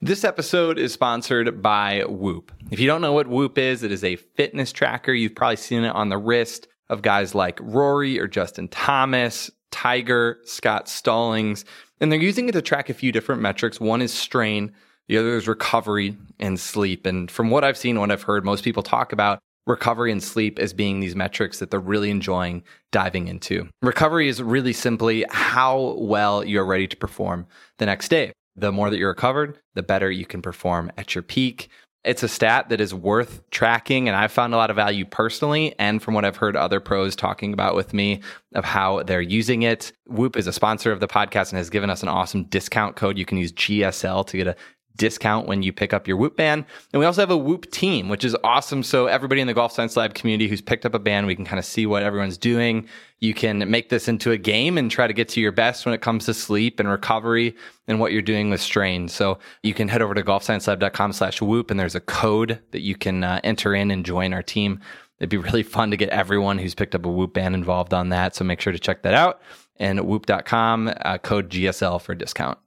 This episode is sponsored by Whoop. If you don't know what Whoop is, it is a fitness tracker. You've probably seen it on the wrist of guys like Rory or Justin Thomas, Tiger, Scott Stallings. And they're using it to track a few different metrics. One is strain, the other is recovery and sleep. And from what I've seen, what I've heard, most people talk about recovery and sleep as being these metrics that they're really enjoying diving into. Recovery is really simply how well you're ready to perform the next day the more that you're recovered, the better you can perform at your peak. It's a stat that is worth tracking, and I've found a lot of value personally, and from what I've heard other pros talking about with me of how they're using it. Whoop is a sponsor of the podcast and has given us an awesome discount code. You can use GSL to get a discount when you pick up your Whoop band. And we also have a Whoop team, which is awesome. So everybody in the Golf Science Lab community who's picked up a band, we can kind of see what everyone's doing. You can make this into a game and try to get to your best when it comes to sleep and recovery and what you're doing with strain. So you can head over to golfsciencelab.com slash whoop and there's a code that you can uh, enter in and join our team. It'd be really fun to get everyone who's picked up a Whoop band involved on that. So make sure to check that out. And whoop.com, uh, code GSL for discount.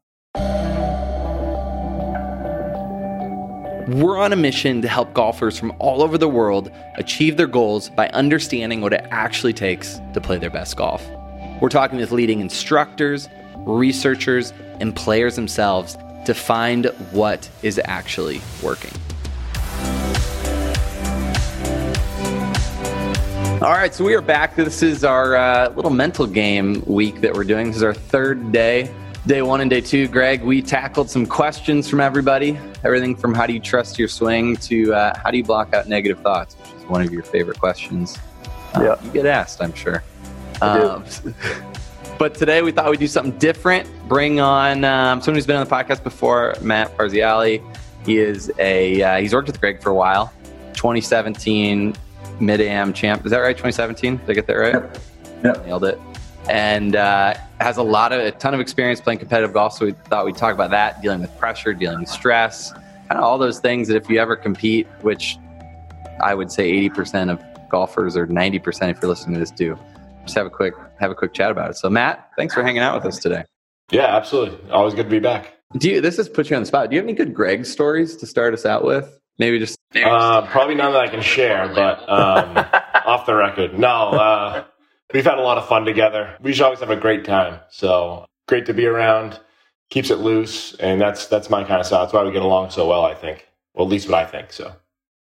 We're on a mission to help golfers from all over the world achieve their goals by understanding what it actually takes to play their best golf. We're talking with leading instructors, researchers, and players themselves to find what is actually working. All right, so we are back. This is our uh, little mental game week that we're doing. This is our third day Day one and day two, Greg, we tackled some questions from everybody. Everything from how do you trust your swing to uh, how do you block out negative thoughts, which is one of your favorite questions. Uh, yeah. You get asked, I'm sure. Um, but today we thought we'd do something different. Bring on um, someone who's been on the podcast before, Matt Parziale. He is a uh, he's worked with Greg for a while. 2017 mid am champ. Is that right? 2017? Did I get that right? Yep. yep. Nailed it and uh, has a lot of a ton of experience playing competitive golf. So we thought we'd talk about that, dealing with pressure, dealing with stress, kind of all those things that if you ever compete, which I would say 80% of golfers or 90% if you're listening to this do, just have a quick have a quick chat about it. So Matt, thanks for hanging out with us today. Yeah, absolutely. Always good to be back. Do you, this has put you on the spot. Do you have any good Greg stories to start us out with? Maybe just uh, probably none that I can share, but um, off the record, no. Uh, we've had a lot of fun together. We just always have a great time. So great to be around. Keeps it loose, and that's that's my kind of style. That's why we get along so well. I think, well, at least what I think. So,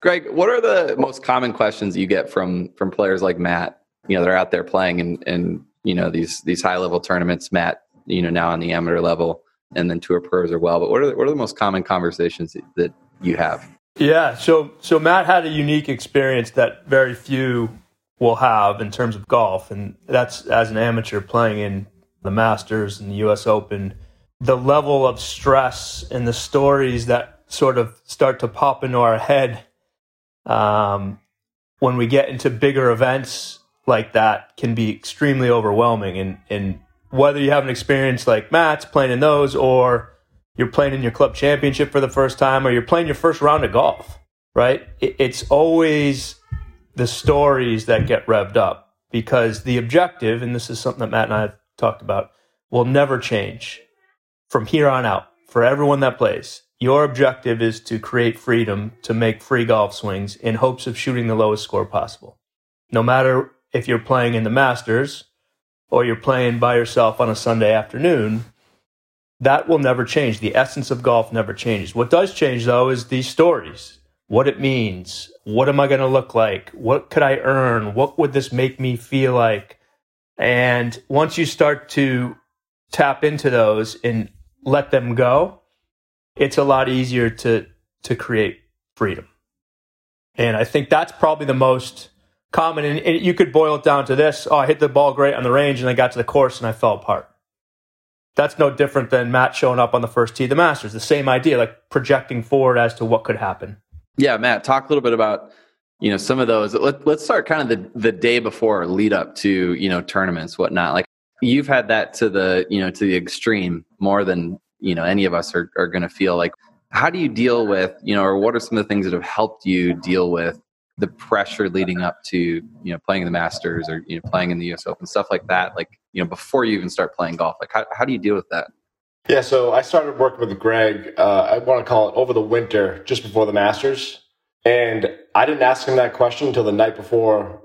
Greg, what are the most common questions you get from from players like Matt? You know, they're out there playing in, in you know these these high level tournaments. Matt, you know, now on the amateur level, and then tour pros as well. But what are the, what are the most common conversations that you have? Yeah, so so Matt had a unique experience that very few will have in terms of golf, and that's as an amateur playing in the Masters and the U.S. Open. The level of stress and the stories that sort of start to pop into our head um, when we get into bigger events like that can be extremely overwhelming. And, and whether you have an experience like Matt's playing in those, or you're playing in your club championship for the first time, or you're playing your first round of golf, right? It, it's always the stories that get revved up because the objective, and this is something that Matt and I have talked about, will never change from here on out for everyone that plays. Your objective is to create freedom to make free golf swings in hopes of shooting the lowest score possible. No matter if you're playing in the Masters or you're playing by yourself on a Sunday afternoon, that will never change. The essence of golf never changes. What does change, though, is these stories what it means. What am I going to look like? What could I earn? What would this make me feel like? And once you start to tap into those and let them go, it's a lot easier to to create freedom. And I think that's probably the most common. And you could boil it down to this: Oh, I hit the ball great on the range, and I got to the course and I fell apart. That's no different than Matt showing up on the first tee of the Masters. The same idea, like projecting forward as to what could happen. Yeah, Matt, talk a little bit about you know some of those. Let, let's start kind of the the day before lead up to you know tournaments, whatnot. Like you've had that to the you know to the extreme more than you know any of us are are going to feel. Like how do you deal with you know, or what are some of the things that have helped you deal with the pressure leading up to you know playing in the Masters or you know playing in the U.S. Open stuff like that? Like you know before you even start playing golf, like how how do you deal with that? Yeah, so I started working with Greg, uh, I want to call it over the winter, just before the Masters. And I didn't ask him that question until the night before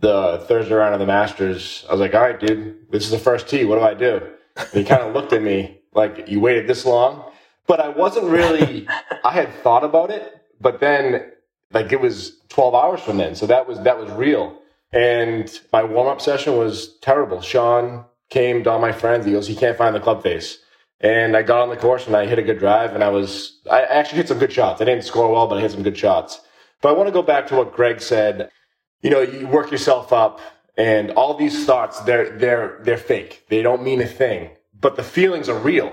the Thursday round of the Masters. I was like, all right, dude, this is the first tee. What do I do? And he kind of looked at me like, you waited this long? But I wasn't really, I had thought about it, but then like it was 12 hours from then. So that was, that was real. And my warm up session was terrible. Sean came all my friends. He goes, he can't find the club face. And I got on the course and I hit a good drive and I was, I actually hit some good shots. I didn't score well, but I hit some good shots. But I want to go back to what Greg said. You know, you work yourself up and all these thoughts, they're, they're, they're fake. They don't mean a thing, but the feelings are real.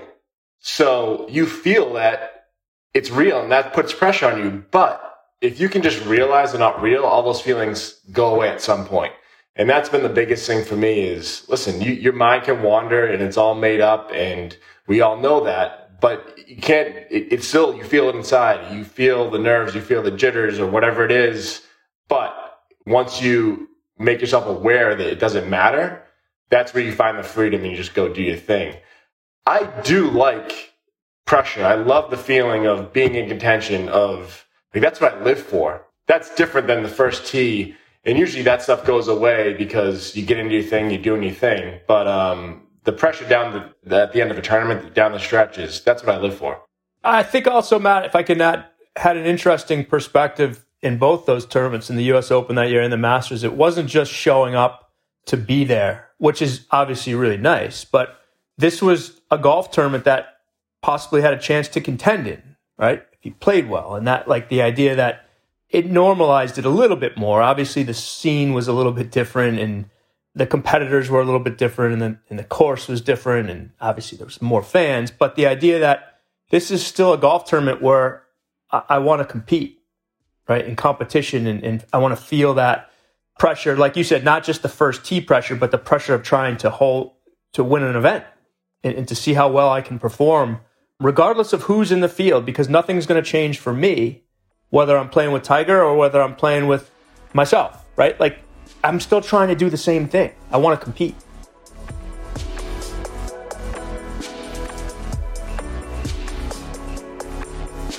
So you feel that it's real and that puts pressure on you. But if you can just realize they're not real, all those feelings go away at some point. And that's been the biggest thing for me is listen, you, your mind can wander and it's all made up and we all know that, but you can't, it, it's still, you feel it inside. You feel the nerves, you feel the jitters or whatever it is. But once you make yourself aware that it doesn't matter, that's where you find the freedom and you just go do your thing. I do like pressure. I love the feeling of being in contention of like that's what I live for. That's different than the first tee. And usually that stuff goes away because you get into your thing, you're doing your thing. But um, the pressure down the, the, at the end of a tournament, down the stretch is that's what I live for. I think also, Matt, if I can add, had an interesting perspective in both those tournaments in the U.S. Open that year and the Masters. It wasn't just showing up to be there, which is obviously really nice, but this was a golf tournament that possibly had a chance to contend in, right? If you played well, and that like the idea that it normalized it a little bit more. Obviously, the scene was a little bit different, and the competitors were a little bit different, and the, and the course was different, and obviously there was more fans. But the idea that this is still a golf tournament where I, I want to compete, right, in competition, and, and I want to feel that pressure, like you said, not just the first tee pressure, but the pressure of trying to hold to win an event and, and to see how well I can perform, regardless of who's in the field, because nothing's going to change for me, whether I'm playing with Tiger or whether I'm playing with myself, right? Like, I'm still trying to do the same thing. I want to compete.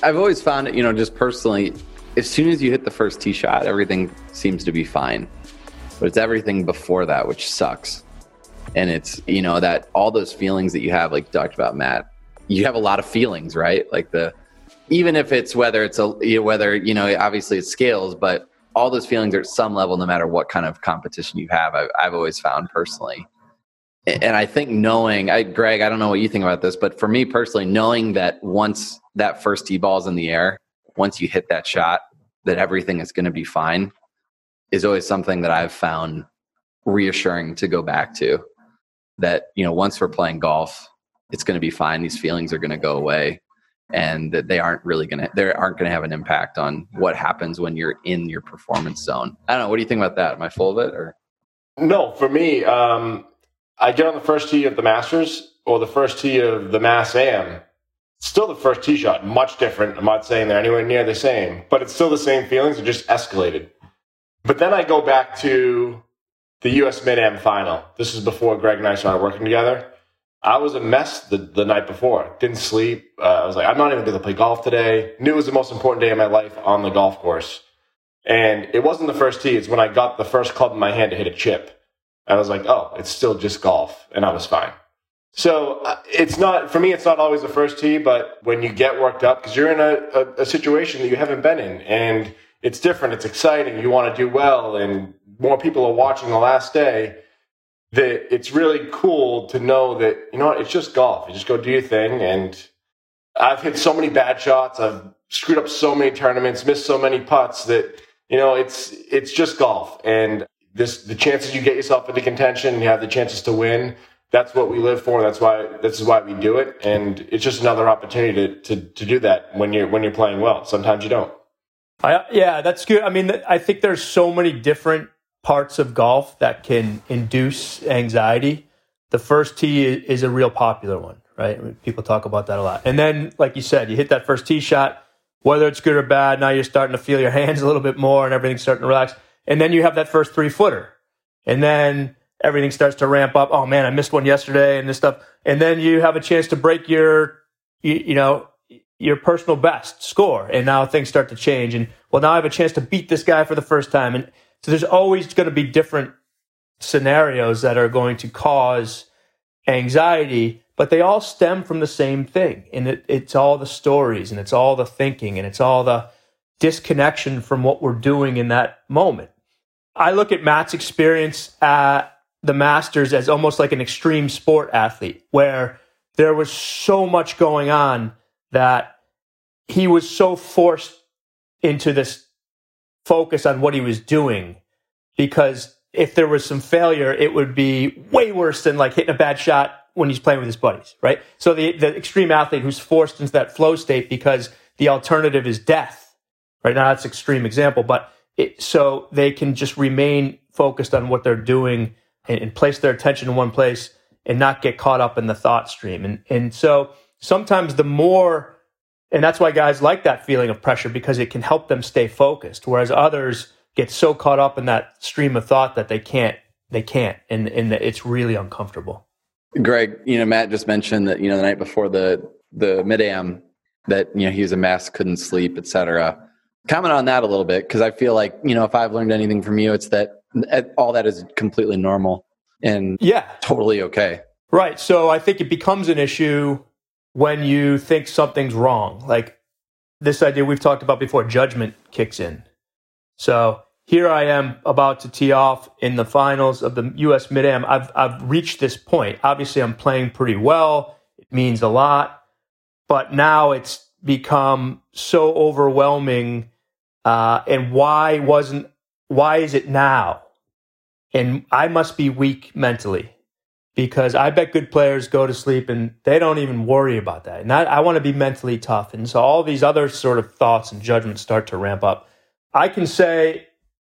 I've always found it, you know, just personally, as soon as you hit the first tee shot, everything seems to be fine. But it's everything before that, which sucks. And it's, you know, that all those feelings that you have, like you talked about, Matt, you have a lot of feelings, right? Like the, even if it's whether it's a, you know, whether, you know, obviously it scales, but all those feelings are at some level, no matter what kind of competition you have. I've, I've always found personally. And I think knowing, I, Greg, I don't know what you think about this, but for me personally, knowing that once that first tee ball's in the air, once you hit that shot, that everything is going to be fine is always something that I've found reassuring to go back to. That, you know, once we're playing golf, it's going to be fine. These feelings are going to go away and that they aren't really going to they aren't to have an impact on what happens when you're in your performance zone. I don't know. What do you think about that? Am I full of it or? No, for me, um, I get on the first tee of the Masters or the first tee of the Mass Am. Still the first tee shot, much different. I'm not saying they're anywhere near the same, but it's still the same feelings. It just escalated. But then I go back to the U.S. Mid Am final. This is before Greg and I started working together. I was a mess the, the night before. Didn't sleep. Uh, I was like, I'm not even going to play golf today. Knew it was the most important day of my life on the golf course. And it wasn't the first tee. It's when I got the first club in my hand to hit a chip. I was like, oh, it's still just golf. And I was fine. So uh, it's not, for me, it's not always the first tee, but when you get worked up, because you're in a, a, a situation that you haven't been in and it's different, it's exciting, you want to do well, and more people are watching the last day that it's really cool to know that you know what, it's just golf. You just go do your thing. And I've hit so many bad shots. I've screwed up so many tournaments, missed so many putts that you know it's it's just golf. And this the chances you get yourself into contention, you have the chances to win. That's what we live for. That's why this is why we do it. And it's just another opportunity to to, to do that when you're when you're playing well. Sometimes you don't. I, yeah, that's good. I mean, I think there's so many different parts of golf that can induce anxiety. The first tee is a real popular one, right? People talk about that a lot. And then, like you said, you hit that first tee shot, whether it's good or bad, now you're starting to feel your hands a little bit more and everything's starting to relax. And then you have that first three footer. And then everything starts to ramp up. Oh man, I missed one yesterday and this stuff. And then you have a chance to break your, you, you know, your personal best score. And now things start to change. And well, now I have a chance to beat this guy for the first time. And so there's always going to be different scenarios that are going to cause anxiety, but they all stem from the same thing. And it, it's all the stories and it's all the thinking and it's all the disconnection from what we're doing in that moment. I look at Matt's experience at the Masters as almost like an extreme sport athlete where there was so much going on that he was so forced into this focus on what he was doing because if there was some failure, it would be way worse than like hitting a bad shot when he's playing with his buddies, right? So the, the extreme athlete who's forced into that flow state because the alternative is death, right? Now that's extreme example, but it, so they can just remain focused on what they're doing and, and place their attention in one place and not get caught up in the thought stream. And, and so sometimes the more, and that's why guys like that feeling of pressure because it can help them stay focused. Whereas others get so caught up in that stream of thought that they can't, they can't. And, and it's really uncomfortable. Greg, you know, Matt just mentioned that, you know, the night before the, the mid am that, you know, he was a mess, couldn't sleep, etc. Comment on that a little bit. Cause I feel like, you know, if I've learned anything from you, it's that all that is completely normal and yeah, totally okay. Right. So I think it becomes an issue when you think something's wrong. Like this idea we've talked about before, judgment kicks in. So here I am about to tee off in the finals of the US Mid Am. I've I've reached this point. Obviously I'm playing pretty well. It means a lot. But now it's become so overwhelming. Uh, and why wasn't why is it now? And I must be weak mentally because I bet good players go to sleep and they don't even worry about that. And I, I want to be mentally tough. And so all these other sort of thoughts and judgments start to ramp up. I can say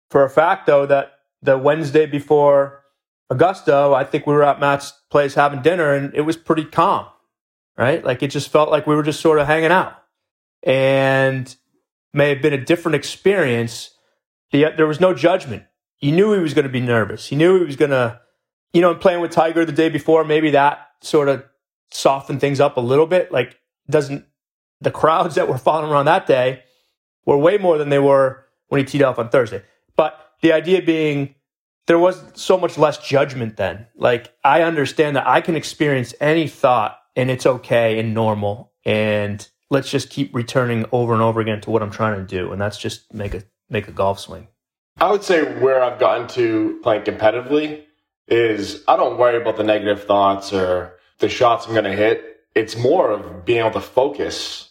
for a fact, though, that the Wednesday before Augusta, I think we were at Matt's place having dinner and it was pretty calm, right? Like it just felt like we were just sort of hanging out. And may have been a different experience the, there was no judgment. He knew he was going to be nervous. He knew he was going to, you know, playing with Tiger the day before, maybe that sort of softened things up a little bit. Like, doesn't the crowds that were following around that day were way more than they were when he teed off on Thursday. But the idea being, there was so much less judgment then. Like, I understand that I can experience any thought and it's okay and normal. And let's just keep returning over and over again to what I'm trying to do. And that's just make a make a golf swing? I would say where I've gotten to playing competitively is I don't worry about the negative thoughts or the shots I'm going to hit. It's more of being able to focus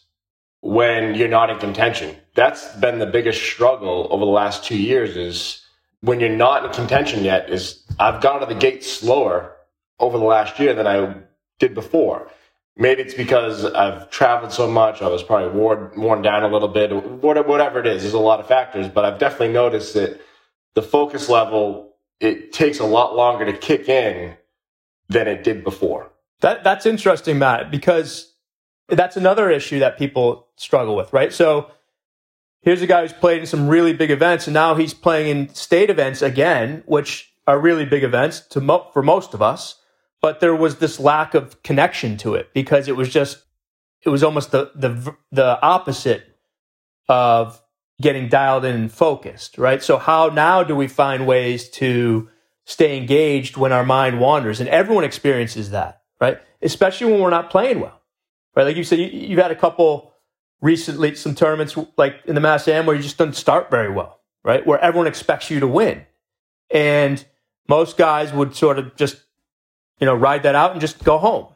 when you're not in contention. That's been the biggest struggle over the last two years is when you're not in contention yet is I've gone to the gate slower over the last year than I did before. Maybe it's because I've traveled so much. I was probably worn, worn down a little bit. Whatever it is, there's a lot of factors. But I've definitely noticed that the focus level it takes a lot longer to kick in than it did before. That that's interesting, Matt, because that's another issue that people struggle with, right? So here's a guy who's played in some really big events, and now he's playing in state events again, which are really big events to mo- for most of us but there was this lack of connection to it because it was just it was almost the the the opposite of getting dialed in and focused, right? So how now do we find ways to stay engaged when our mind wanders? And everyone experiences that, right? Especially when we're not playing well, right? Like you said, you, have had a couple recently, some tournaments like in the Mass Am where you just don't start very well, right? Where everyone expects you to win. And most guys would sort of just you know, ride that out and just go home.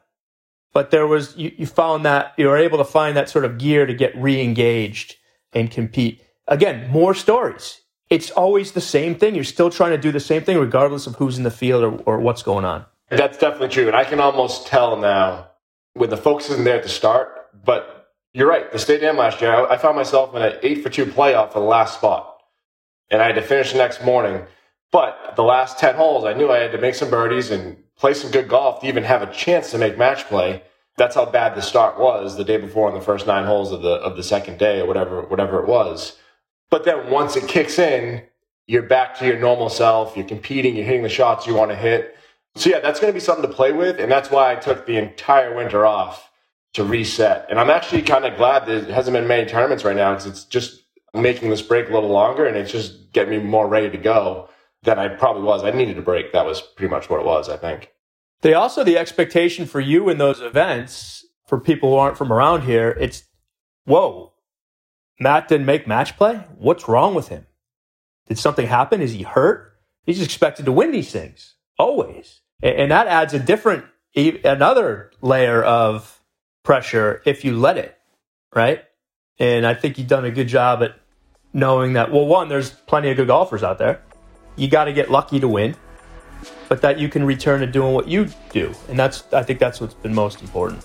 But there was, you, you found that you were able to find that sort of gear to get re engaged and compete. Again, more stories. It's always the same thing. You're still trying to do the same thing regardless of who's in the field or, or what's going on. That's definitely true. And I can almost tell now when the focus isn't there at the start. But you're right. The State Am last year, I, I found myself in an eight for two playoff for the last spot. And I had to finish the next morning. But the last 10 holes, I knew I had to make some birdies and play some good golf to even have a chance to make match play. That's how bad the start was the day before on the first nine holes of the of the second day or whatever whatever it was. But then once it kicks in, you're back to your normal self. You're competing. You're hitting the shots you want to hit. So yeah, that's going to be something to play with, and that's why I took the entire winter off to reset. And I'm actually kind of glad it hasn't been many tournaments right now because it's just making this break a little longer, and it's just getting me more ready to go than I probably was. I needed a break. That was pretty much what it was. I think. They also the expectation for you in those events for people who aren't from around here. It's whoa, Matt didn't make match play. What's wrong with him? Did something happen? Is he hurt? He's expected to win these things always. And that adds a different, another layer of pressure if you let it, right? And I think you've done a good job at knowing that, well, one, there's plenty of good golfers out there. You got to get lucky to win, but that you can return to doing what you do. And that's, I think that's what's been most important.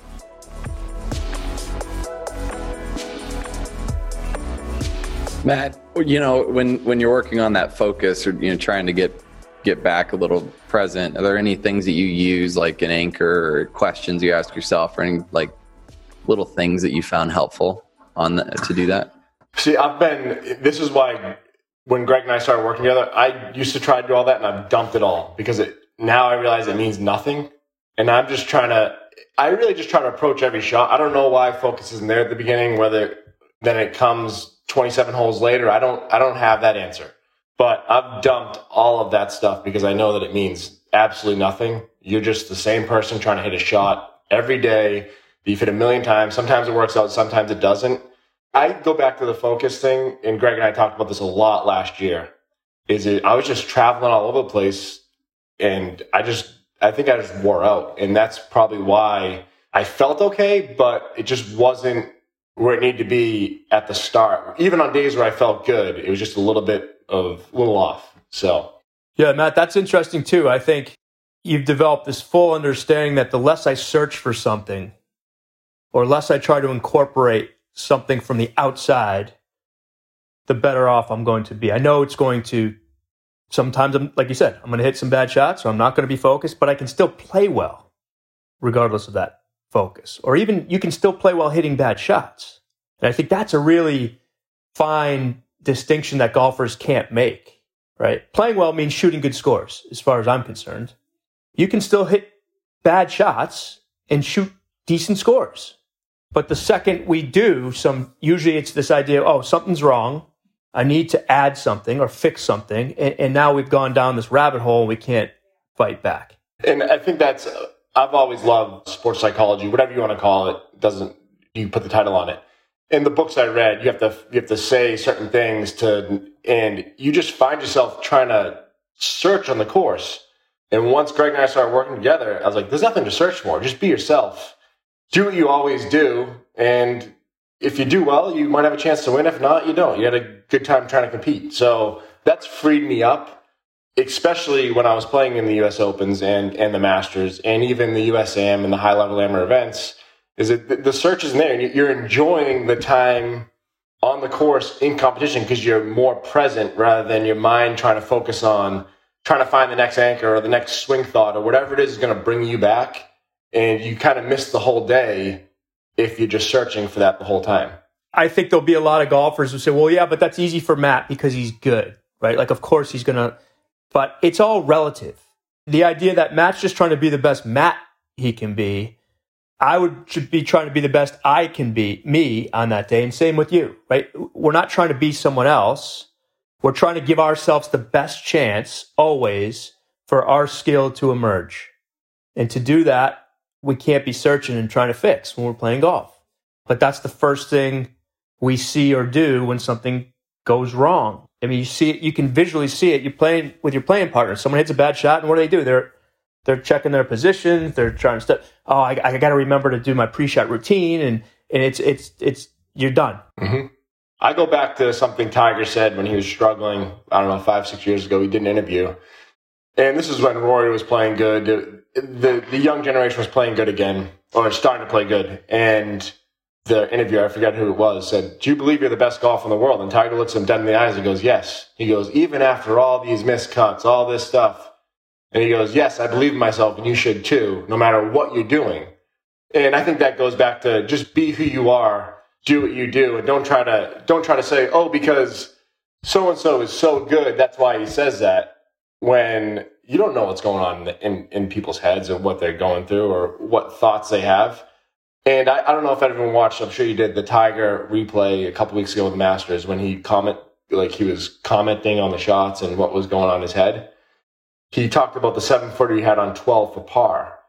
Matt, you know, when when you're working on that focus or you know trying to get get back a little present, are there any things that you use like an anchor or questions you ask yourself or any like little things that you found helpful on the, to do that? See, I've been this is why when Greg and I started working together, I used to try to do all that and I've dumped it all because it now I realize it means nothing. And I'm just trying to I really just try to approach every shot. I don't know why focus isn't there at the beginning, whether then it comes 27 holes later, I don't, I don't have that answer. But I've dumped all of that stuff because I know that it means absolutely nothing. You're just the same person trying to hit a shot every day. You've hit a million times. Sometimes it works out, sometimes it doesn't. I go back to the focus thing, and Greg and I talked about this a lot last year. Is it? I was just traveling all over the place, and I just, I think I just wore out, and that's probably why I felt okay, but it just wasn't where it needed to be at the start. Even on days where I felt good, it was just a little bit of a little off. So, yeah, Matt, that's interesting too. I think you've developed this full understanding that the less I search for something or less I try to incorporate something from the outside, the better off I'm going to be. I know it's going to sometimes I'm like you said, I'm going to hit some bad shots or I'm not going to be focused, but I can still play well regardless of that focus, or even you can still play while hitting bad shots. And I think that's a really fine distinction that golfers can't make, right? Playing well means shooting good scores, as far as I'm concerned. You can still hit bad shots and shoot decent scores. But the second we do some, usually it's this idea, oh, something's wrong. I need to add something or fix something. And, and now we've gone down this rabbit hole and we can't fight back. And I think that's I've always loved sports psychology, whatever you want to call it. Doesn't you put the title on it? In the books I read, you have to you have to say certain things to, and you just find yourself trying to search on the course. And once Greg and I started working together, I was like, "There's nothing to search for. Just be yourself. Do what you always do, and if you do well, you might have a chance to win. If not, you don't. You had a good time trying to compete. So that's freed me up especially when I was playing in the U.S. Opens and and the Masters and even the USAM and the high level amateur events, is that the search is there and you're enjoying the time on the course in competition because you're more present rather than your mind trying to focus on trying to find the next anchor or the next swing thought or whatever it is is going to bring you back, and you kind of miss the whole day if you're just searching for that the whole time. I think there'll be a lot of golfers who say, "Well, yeah, but that's easy for Matt because he's good." Right? Like, of course he's going to but it's all relative. The idea that Matt's just trying to be the best Matt he can be, I would be trying to be the best I can be, me, on that day. And same with you, right? We're not trying to be someone else. We're trying to give ourselves the best chance always for our skill to emerge. And to do that, we can't be searching and trying to fix when we're playing golf. But that's the first thing we see or do when something goes wrong. I mean, you see it, you can visually see it. You're playing with your playing partner. Someone hits a bad shot, and what do they do? They're they're checking their positions. They're trying to step. Oh, I, I got to remember to do my pre-shot routine, and and it's it's it's you're done. Mm-hmm. I go back to something Tiger said when he was struggling. I don't know, five six years ago. He did an interview, and this is when Rory was playing good. The, the young generation was playing good again, or starting to play good, and the interviewer, I forget who it was, said, Do you believe you're the best golfer in the world? And Tiger looks him dead in the eyes and goes, Yes. He goes, Even after all these missed cuts, all this stuff. And he goes, Yes, I believe in myself and you should too, no matter what you're doing. And I think that goes back to just be who you are, do what you do, and don't try to don't try to say, Oh, because so and so is so good. That's why he says that when you don't know what's going on in, in people's heads and what they're going through or what thoughts they have. And I, I don't know if everyone watched, I'm sure you did, the Tiger replay a couple weeks ago with the Masters when he comment like he was commenting on the shots and what was going on in his head. He talked about the seven footer he had on 12 for par.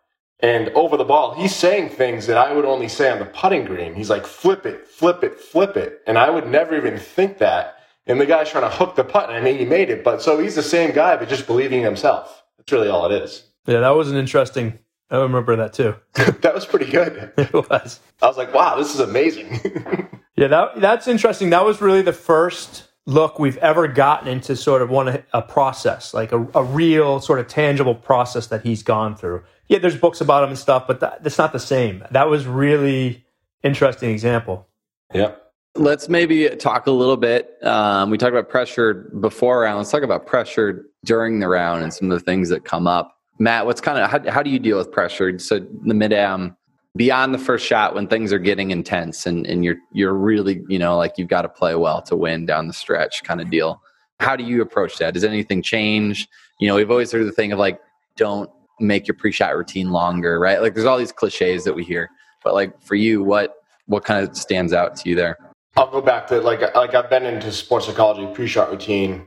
And over the ball, he's saying things that I would only say on the putting green. He's like, flip it, flip it, flip it. And I would never even think that. And the guy's trying to hook the putt, and I mean, he made it. But so he's the same guy, but just believing in himself. That's really all it is. Yeah, that was an interesting. I remember that too. that was pretty good. it was. I was like, wow, this is amazing. yeah, that that's interesting. That was really the first look we've ever gotten into sort of one a process, like a, a real sort of tangible process that he's gone through. Yeah, there's books about him and stuff, but that, that's not the same. That was really interesting example. Yeah. Let's maybe talk a little bit. Um, we talked about pressure before round. Let's talk about pressure during the round and some of the things that come up. Matt, what's kind of how, how do you deal with pressure? So the mid am beyond the first shot when things are getting intense and, and you're you're really you know like you've got to play well to win down the stretch kind of deal. How do you approach that? Does anything change? You know we've always heard the thing of like don't make your pre-shot routine longer right? Like there's all these cliches that we hear but like for you what what kind of stands out to you there? I'll go back to like like i've been into sports psychology pre-shot routine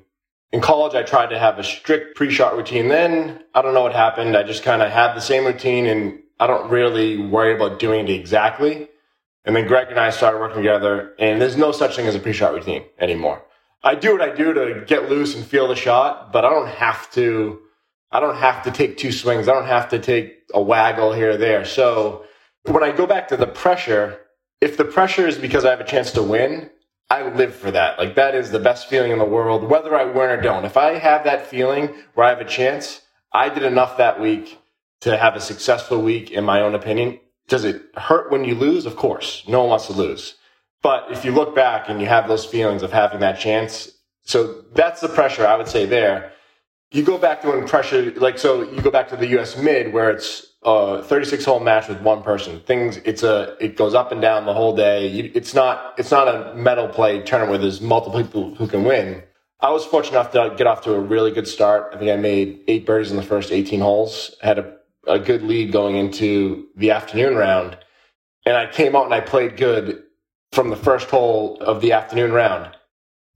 in college i tried to have a strict pre-shot routine then i don't know what happened i just kind of had the same routine and I don't really worry about doing it exactly. And then Greg and I started working together, and there's no such thing as a pre-shot routine anymore. I do what I do to get loose and feel the shot, but I don't have to. I don't have to take two swings. I don't have to take a waggle here or there. So when I go back to the pressure, if the pressure is because I have a chance to win, I live for that. Like that is the best feeling in the world, whether I win or don't. If I have that feeling where I have a chance, I did enough that week to have a successful week, in my own opinion. Does it hurt when you lose? Of course. No one wants to lose. But if you look back and you have those feelings of having that chance, so that's the pressure I would say there. You go back to when pressure, like, so you go back to the US mid where it's a 36 hole match with one person. Things, it's a, it goes up and down the whole day. it's not, it's not a medal play tournament where there's multiple people who can win. I was fortunate enough to get off to a really good start. I think I made eight birdies in the first 18 holes, had a a good lead going into the afternoon round. And I came out and I played good from the first hole of the afternoon round.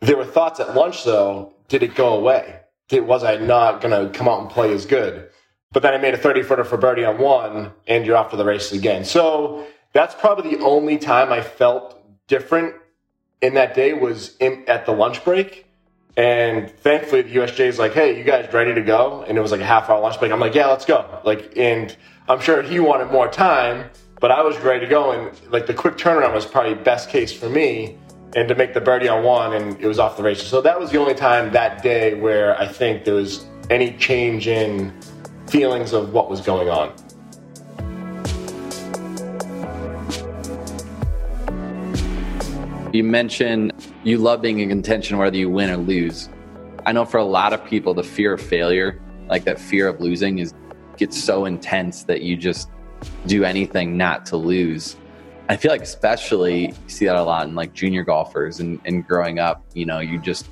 There were thoughts at lunch though, did it go away? Did, was I not going to come out and play as good? But then I made a 30 footer for birdie on one and you're off to the races again. So that's probably the only time I felt different in that day was in, at the lunch break and thankfully, the USJ is like, "Hey, you guys ready to go?" And it was like a half hour lunch break. I'm like, "Yeah, let's go." Like, and I'm sure he wanted more time, but I was ready to go. And like the quick turnaround was probably best case for me, and to make the birdie on one, and it was off the races. So that was the only time that day where I think there was any change in feelings of what was going on. You mentioned you love being in contention whether you win or lose. I know for a lot of people, the fear of failure, like that fear of losing, is gets so intense that you just do anything not to lose. I feel like especially you see that a lot in like junior golfers and, and growing up, you know, you just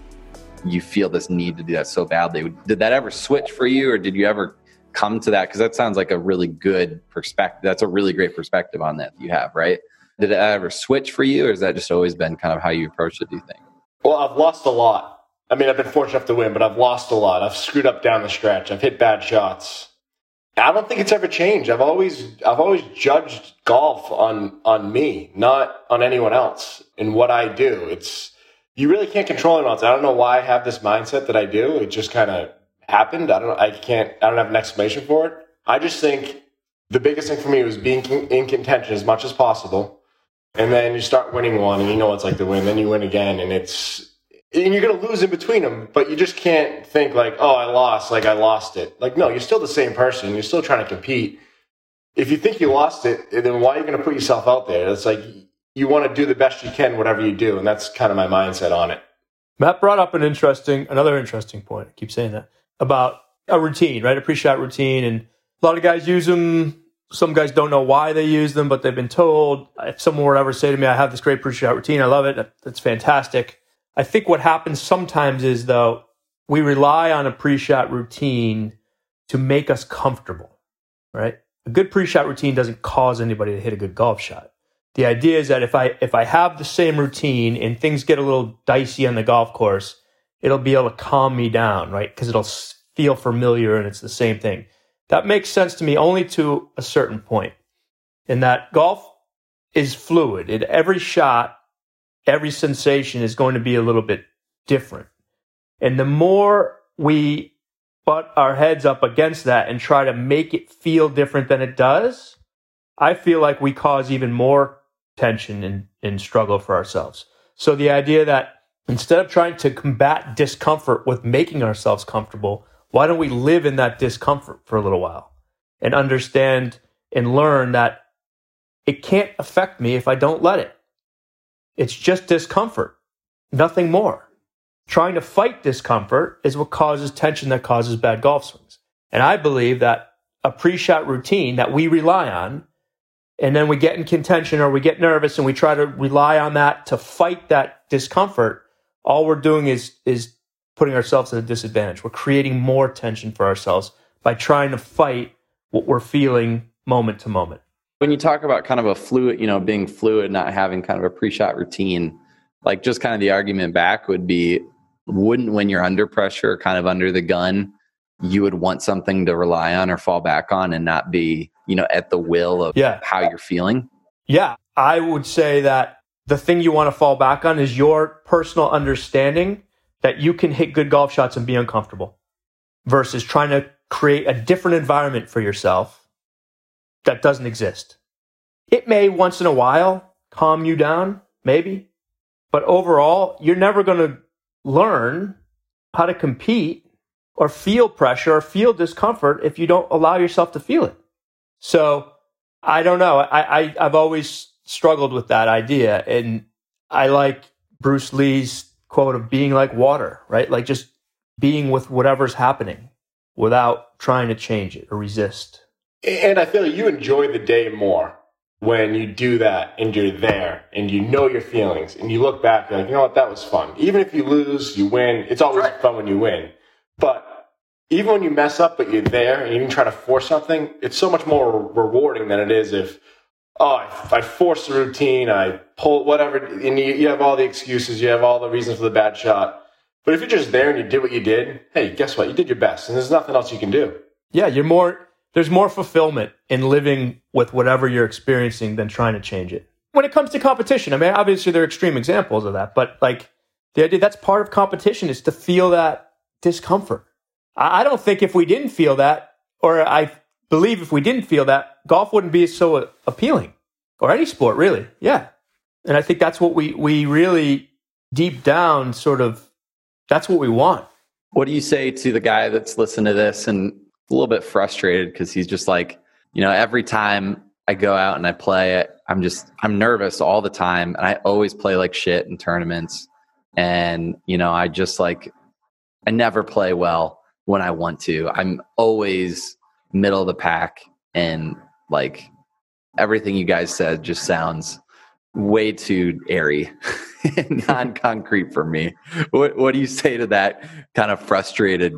you feel this need to do that so badly. Did that ever switch for you or did you ever come to that? Because that sounds like a really good perspective. That's a really great perspective on that you have, right? Did it ever switch for you, or has that just always been kind of how you approach it? Do you think? Well, I've lost a lot. I mean, I've been fortunate enough to win, but I've lost a lot. I've screwed up down the stretch. I've hit bad shots. I don't think it's ever changed. I've always I've always judged golf on on me, not on anyone else and what I do. It's you really can't control anyone else. I don't know why I have this mindset that I do. It just kind of happened. I don't I can't I don't have an explanation for it. I just think the biggest thing for me was being in contention as much as possible and then you start winning one, and you know it's like to win. Then you win again, and it's and you're to lose in between them, but you just can't think like, oh, I lost, like I lost it. Like, no, you're still the same person. You're still trying to compete. If you think you lost it, then why are you to put yourself out there? It's like you want to do the best you can, whatever you do, and that's kind of my mindset on it. Matt brought up an interesting, another interesting point. I keep saying that about a routine, right? A pre-shot routine, and a lot of guys use them some guys don't know why they use them, but they've been told. If someone were ever say to me, I have this great pre-shot routine, I love it, that's fantastic. I think what happens sometimes is though we rely on a pre-shot routine to make us comfortable, right? A good pre-shot routine doesn't cause anybody to hit a good golf shot. The idea is that if I if I have the same routine and things get a little dicey on the golf course, it'll be able to calm me down, right? Because it'll feel familiar and it's the same thing. That makes sense to me only to a certain point. In that golf is fluid. In every shot, every sensation is going to be a little bit different. And the more we butt our heads up against that and try to make it feel different than it does, I feel like we cause even more tension and, and struggle for ourselves. So the idea that instead of trying to combat discomfort with making ourselves comfortable, why don't we live in that discomfort for a little while and understand and learn that it can't affect me if I don't let it. It's just discomfort, nothing more. Trying to fight discomfort is what causes tension that causes bad golf swings. And I believe that a pre shot routine that we rely on, and then we get in contention or we get nervous and we try to rely on that to fight that discomfort, all we're doing is, is putting ourselves at a disadvantage. We're creating more tension for ourselves by trying to fight what we're feeling moment to moment. When you talk about kind of a fluid, you know, being fluid, not having kind of a pre shot routine, like just kind of the argument back would be wouldn't when you're under pressure, kind of under the gun, you would want something to rely on or fall back on and not be, you know, at the will of yeah. how you're feeling? Yeah. I would say that the thing you want to fall back on is your personal understanding that you can hit good golf shots and be uncomfortable versus trying to create a different environment for yourself that doesn't exist. It may once in a while calm you down, maybe, but overall, you're never going to learn how to compete or feel pressure or feel discomfort if you don't allow yourself to feel it. So I don't know. I, I I've always struggled with that idea, and I like Bruce Lee's quote of being like water, right? Like just being with whatever's happening without trying to change it or resist. And I feel like you enjoy the day more when you do that and you're there and you know your feelings and you look back, and you're like, you know what, that was fun. Even if you lose, you win. It's always right. fun when you win. But even when you mess up, but you're there and you didn't try to force something, it's so much more rewarding than it is if, oh, I, I force the routine, I pull whatever, and you, you have all the excuses, you have all the reasons for the bad shot. But if you're just there and you did what you did, hey, guess what? You did your best and there's nothing else you can do. Yeah, you're more there's more fulfillment in living with whatever you're experiencing than trying to change it. When it comes to competition, I mean, obviously there are extreme examples of that, but like the idea that's part of competition is to feel that discomfort. I don't think if we didn't feel that, or I believe if we didn't feel that, golf wouldn't be so appealing, or any sport really. Yeah, and I think that's what we we really deep down sort of that's what we want. What do you say to the guy that's listening to this and a little bit frustrated because he's just like, you know, every time I go out and I play it, I'm just I'm nervous all the time, and I always play like shit in tournaments, and you know, I just like I never play well when I want to. I'm always middle of the pack, and like everything you guys said just sounds way too airy non-concrete for me. What, what do you say to that kind of frustrated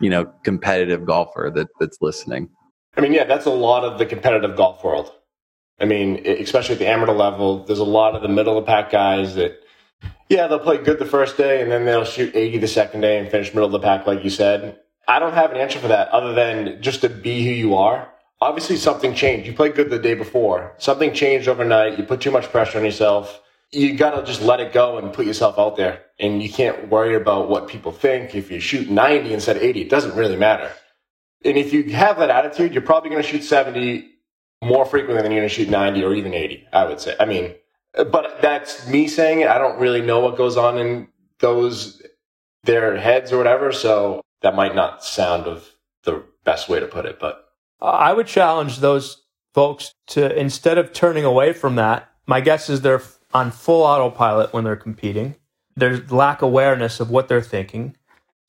you know competitive golfer that that's listening? I mean yeah that's a lot of the competitive golf world. I mean especially at the amateur level there's a lot of the middle of the pack guys that yeah they'll play good the first day and then they'll shoot 80 the second day and finish middle of the pack like you said i don't have an answer for that other than just to be who you are obviously something changed you played good the day before something changed overnight you put too much pressure on yourself you gotta just let it go and put yourself out there. And you can't worry about what people think. If you shoot 90 instead of 80, it doesn't really matter. And if you have that attitude, you're probably gonna shoot 70 more frequently than you're gonna shoot 90 or even 80, I would say. I mean, but that's me saying it. I don't really know what goes on in those, their heads or whatever. So that might not sound of the best way to put it, but. I would challenge those folks to, instead of turning away from that, my guess is they're on full autopilot when they're competing. There's lack awareness of what they're thinking.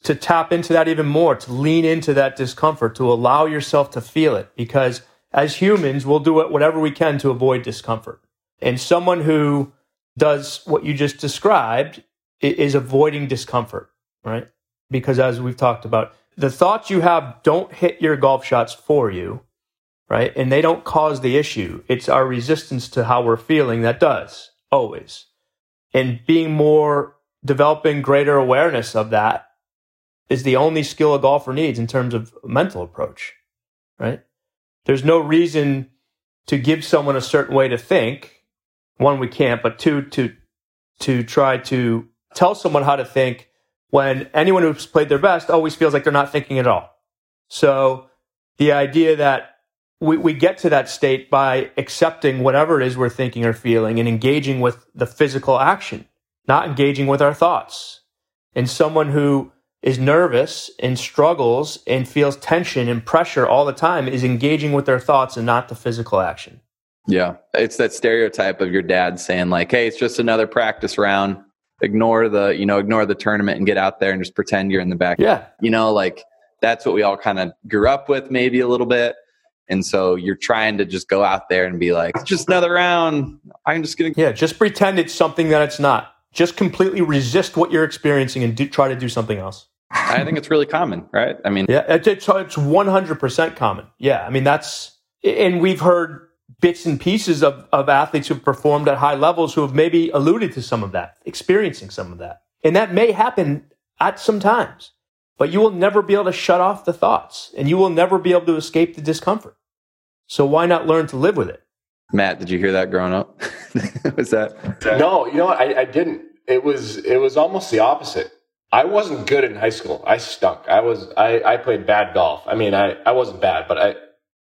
To tap into that even more, to lean into that discomfort, to allow yourself to feel it, because as humans, we'll do whatever we can to avoid discomfort. And someone who does what you just described is avoiding discomfort, right? Because as we've talked about, the thoughts you have don't hit your golf shots for you, right? And they don't cause the issue. It's our resistance to how we're feeling that does, always. And being more, developing greater awareness of that is the only skill a golfer needs in terms of mental approach, right? There's no reason to give someone a certain way to think. One, we can't, but two, to, to try to tell someone how to think when anyone who's played their best always feels like they're not thinking at all. So the idea that we, we get to that state by accepting whatever it is we're thinking or feeling and engaging with the physical action, not engaging with our thoughts. And someone who is nervous and struggles and feels tension and pressure all the time is engaging with their thoughts and not the physical action. Yeah. It's that stereotype of your dad saying like, "Hey, it's just another practice round ignore the you know ignore the tournament and get out there and just pretend you're in the back. Yeah. You know like that's what we all kind of grew up with maybe a little bit. And so you're trying to just go out there and be like just another round. I'm just gonna yeah just pretend it's something that it's not. Just completely resist what you're experiencing and do, try to do something else. I think it's really common right? I mean yeah it's, it's 100% common. Yeah i mean that's and we've heard bits and pieces of, of athletes who've performed at high levels who have maybe alluded to some of that, experiencing some of that. And that may happen at some times, but you will never be able to shut off the thoughts and you will never be able to escape the discomfort. So why not learn to live with it? Matt, did you hear that growing up? was that? No, you know what? I, I didn't. It was it was almost the opposite. I wasn't good in high school. I stunk. I was I, I played bad golf. I mean, I, I wasn't bad, but I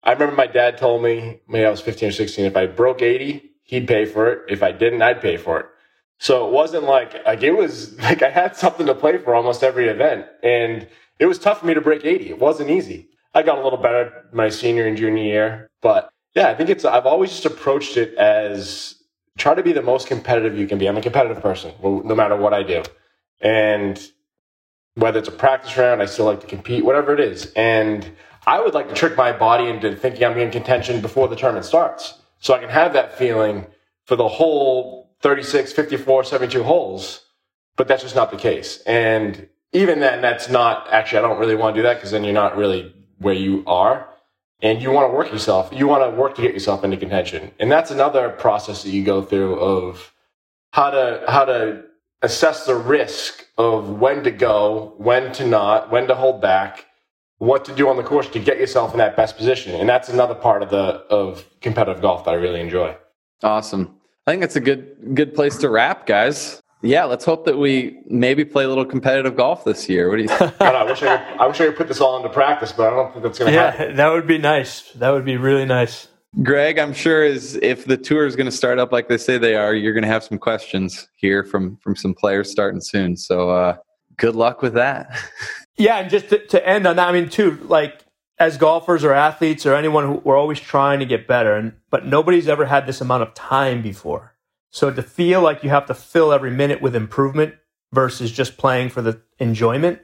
I remember my dad told me, maybe I was 15 or 16, if I broke 80, he'd pay for it. If I didn't, I'd pay for it. So it wasn't like, like it was like I had something to play for almost every event. And it was tough for me to break 80. It wasn't easy. I got a little better my senior and junior year, but yeah, I think it's, I've always just approached it as try to be the most competitive you can be. I'm a competitive person, no matter what I do. And whether it's a practice round, I still like to compete, whatever it is. And I would like to trick my body into thinking I'm in contention before the tournament starts. So I can have that feeling for the whole 36, 54, 72 holes. But that's just not the case. And even then, that's not actually, I don't really want to do that because then you're not really where you are. And you want to work yourself. You want to work to get yourself into contention. And that's another process that you go through of how to, how to assess the risk of when to go, when to not, when to hold back what to do on the course to get yourself in that best position. And that's another part of the of competitive golf that I really enjoy. Awesome. I think that's a good good place to wrap, guys. Yeah, let's hope that we maybe play a little competitive golf this year. What do you think? I, wish I, could, I wish I could put this all into practice, but I don't think that's going to yeah, happen. that would be nice. That would be really nice. Greg, I'm sure is if the tour is going to start up like they say they are, you're going to have some questions here from from some players starting soon. So uh, good luck with that. Yeah, and just to, to end on that, I mean, too, like as golfers or athletes or anyone who we're always trying to get better, and but nobody's ever had this amount of time before. So to feel like you have to fill every minute with improvement versus just playing for the enjoyment,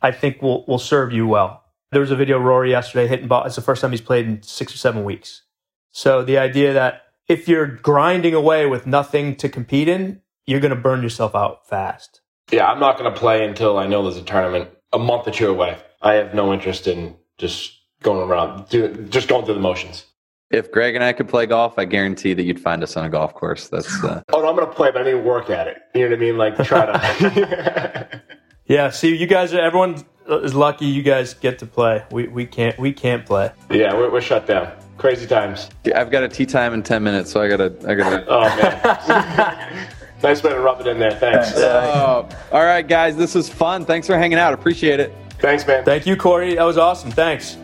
I think will will serve you well. There was a video Rory yesterday hitting ball. It's the first time he's played in six or seven weeks. So the idea that if you're grinding away with nothing to compete in, you're going to burn yourself out fast. Yeah, I'm not going to play until I know there's a tournament a month or two away. I have no interest in just going around, do, just going through the motions. If Greg and I could play golf, I guarantee that you'd find us on a golf course. That's uh... oh, no, I'm going to play, but I need to work at it. You know what I mean? Like try to. yeah. See, you guys everyone is lucky. You guys get to play. We we can't we can't play. Yeah, we're, we're shut down. Crazy times. Yeah, I've got a tee time in ten minutes, so I gotta I gotta. oh man. Nice way to rub it in there. Thanks. Uh, all right, guys. This was fun. Thanks for hanging out. Appreciate it. Thanks, man. Thank you, Corey. That was awesome. Thanks.